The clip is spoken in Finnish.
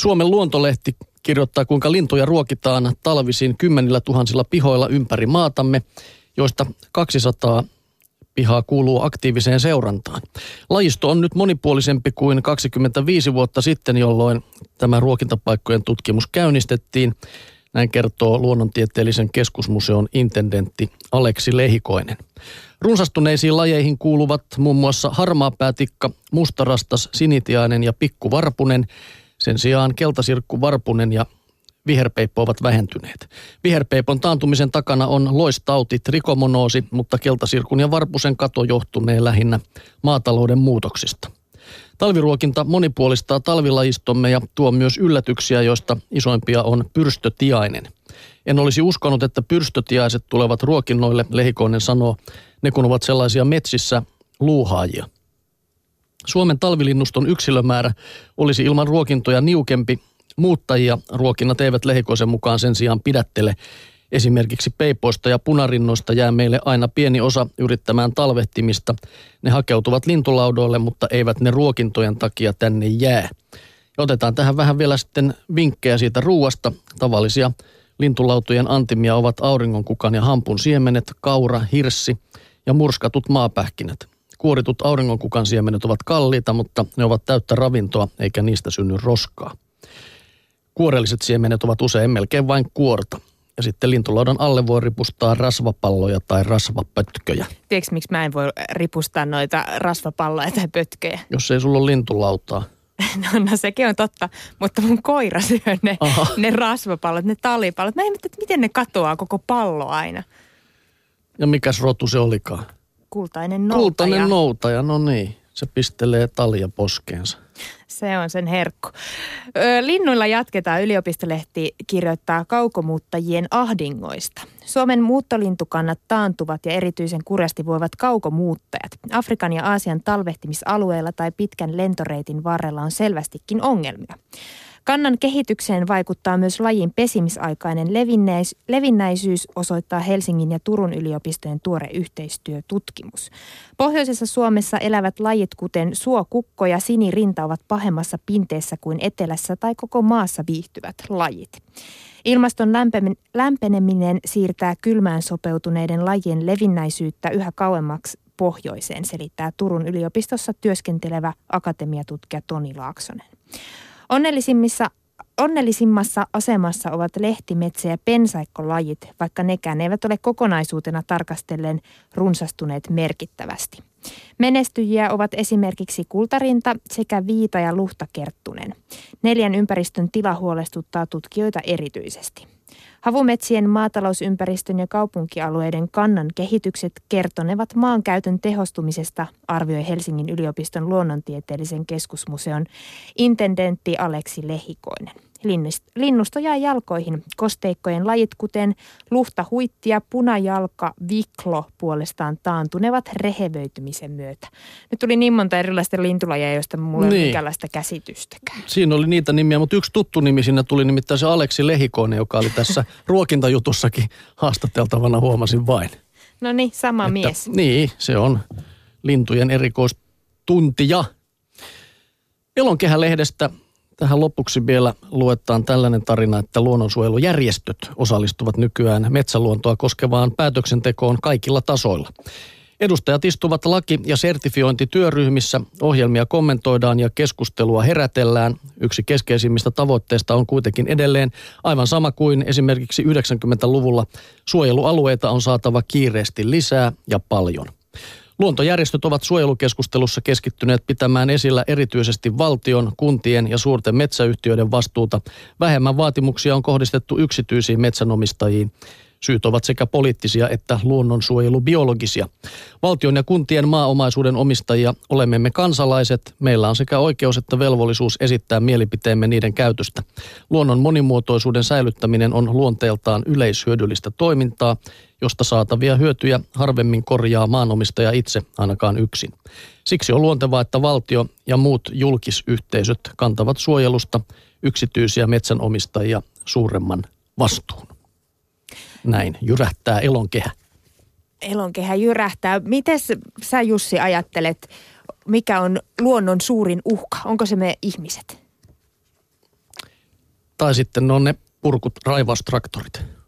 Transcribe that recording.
Suomen luontolehti kirjoittaa, kuinka lintuja ruokitaan talvisin kymmenillä tuhansilla pihoilla ympäri maatamme, joista 200 pihaa kuuluu aktiiviseen seurantaan. Lajisto on nyt monipuolisempi kuin 25 vuotta sitten, jolloin tämä ruokintapaikkojen tutkimus käynnistettiin. Näin kertoo luonnontieteellisen keskusmuseon intendentti Aleksi Lehikoinen. Runsastuneisiin lajeihin kuuluvat muun muassa harmaapäätikka, mustarastas, sinitiainen ja pikkuvarpunen. Sen sijaan keltasirkku, varpunen ja viherpeippo ovat vähentyneet. Viherpeipon taantumisen takana on loistauti, trikomonoosi, mutta keltasirkun ja varpusen kato johtunee lähinnä maatalouden muutoksista. Talviruokinta monipuolistaa talvilajistomme ja tuo myös yllätyksiä, joista isoimpia on pyrstötiainen. En olisi uskonut, että pyrstötiaiset tulevat ruokinnoille, Lehikoinen sanoo, ne kun ovat sellaisia metsissä luuhaajia. Suomen talvilinnuston yksilömäärä olisi ilman ruokintoja niukempi. Muuttajia ruokinnat eivät Lehikoisen mukaan sen sijaan pidättele. Esimerkiksi peipoista ja punarinnoista jää meille aina pieni osa yrittämään talvehtimista. Ne hakeutuvat lintulaudoille, mutta eivät ne ruokintojen takia tänne jää. Ja otetaan tähän vähän vielä sitten vinkkejä siitä ruuasta. Tavallisia lintulautojen antimia ovat auringonkukan ja hampun siemenet, kaura, hirssi ja murskatut maapähkinät. Kuoritut auringonkukan siemenet ovat kalliita, mutta ne ovat täyttä ravintoa eikä niistä synny roskaa. Kuorelliset siemenet ovat usein melkein vain kuorta. Ja sitten lintulaudan alle voi ripustaa rasvapalloja tai rasvapötköjä. Tiedätkö, miksi mä en voi ripustaa noita rasvapalloja tai pötköjä? Jos ei sulla ole lintulautaa. No, no sekin on totta, mutta mun koira syö ne, Aha. ne rasvapallot, ne talipallot. Mä en että miten ne katoaa koko pallo aina. Ja mikäs rotu se olikaan? Kultainen noutaja. Kultainen noutaja, no niin. Se pistelee talia poskeensa. Se on sen herkku. Linnuilla jatketaan. Yliopistolehti kirjoittaa kaukomuuttajien ahdingoista. Suomen muuttolintukannat taantuvat ja erityisen kurjasti voivat kaukomuuttajat. Afrikan ja Aasian talvehtimisalueilla tai pitkän lentoreitin varrella on selvästikin ongelmia. Kannan kehitykseen vaikuttaa myös lajin pesimisaikainen levinnäis, levinnäisyys, osoittaa Helsingin ja Turun yliopistojen tuore yhteistyötutkimus. Pohjoisessa Suomessa elävät lajit, kuten suokukko ja sinirinta, ovat pahemmassa pinteessä kuin etelässä tai koko maassa viihtyvät lajit. Ilmaston lämpeneminen siirtää kylmään sopeutuneiden lajien levinnäisyyttä yhä kauemmaksi pohjoiseen, selittää Turun yliopistossa työskentelevä akatemiatutkija Toni Laaksonen. Onnellisimmissa Onnellisimmassa asemassa ovat lehtimetsä- ja pensaikkolajit, vaikka nekään eivät ole kokonaisuutena tarkastellen runsastuneet merkittävästi. Menestyjiä ovat esimerkiksi kultarinta sekä viita- ja luhtakerttunen. Neljän ympäristön tila huolestuttaa tutkijoita erityisesti. Havumetsien maatalousympäristön ja kaupunkialueiden kannan kehitykset kertonevat maankäytön tehostumisesta, arvioi Helsingin yliopiston luonnontieteellisen keskusmuseon intendentti Aleksi Lehikoinen. Linnusto jää jalkoihin. Kosteikkojen lajit, kuten luhta, huittia, punajalka, viklo puolestaan taantunevat rehevöitymisen myötä. Nyt tuli niin monta erilaista lintulajeja, joista mulla ei Niin. ole minkäänlaista käsitystäkään. Siinä oli niitä nimiä, mutta yksi tuttu nimi siinä tuli nimittäin se Aleksi Lehikoinen, joka oli tässä ruokintajutussakin haastateltavana, huomasin vain. No niin, sama Että- mies. Niin, se on lintujen erikoistuntija. Elonkehälehdestä tähän lopuksi vielä luetaan tällainen tarina, että luonnonsuojelujärjestöt osallistuvat nykyään metsäluontoa koskevaan päätöksentekoon kaikilla tasoilla. Edustajat istuvat laki- ja sertifiointityöryhmissä, ohjelmia kommentoidaan ja keskustelua herätellään. Yksi keskeisimmistä tavoitteista on kuitenkin edelleen aivan sama kuin esimerkiksi 90-luvulla. Suojelualueita on saatava kiireesti lisää ja paljon. Luontojärjestöt ovat suojelukeskustelussa keskittyneet pitämään esillä erityisesti valtion, kuntien ja suurten metsäyhtiöiden vastuuta. Vähemmän vaatimuksia on kohdistettu yksityisiin metsänomistajiin. Syyt ovat sekä poliittisia että luonnonsuojelubiologisia. Valtion ja kuntien maaomaisuuden omistajia olemme me kansalaiset. Meillä on sekä oikeus että velvollisuus esittää mielipiteemme niiden käytöstä. Luonnon monimuotoisuuden säilyttäminen on luonteeltaan yleishyödyllistä toimintaa, josta saatavia hyötyjä harvemmin korjaa maanomistaja itse ainakaan yksin. Siksi on luontevaa, että valtio ja muut julkisyhteisöt kantavat suojelusta yksityisiä metsänomistajia suuremman vastuun. Näin jyrähtää elonkehä. Elonkehä jyrähtää. Mites sä Jussi ajattelet, mikä on luonnon suurin uhka? Onko se me ihmiset? Tai sitten ne on ne purkut raivaustraktorit.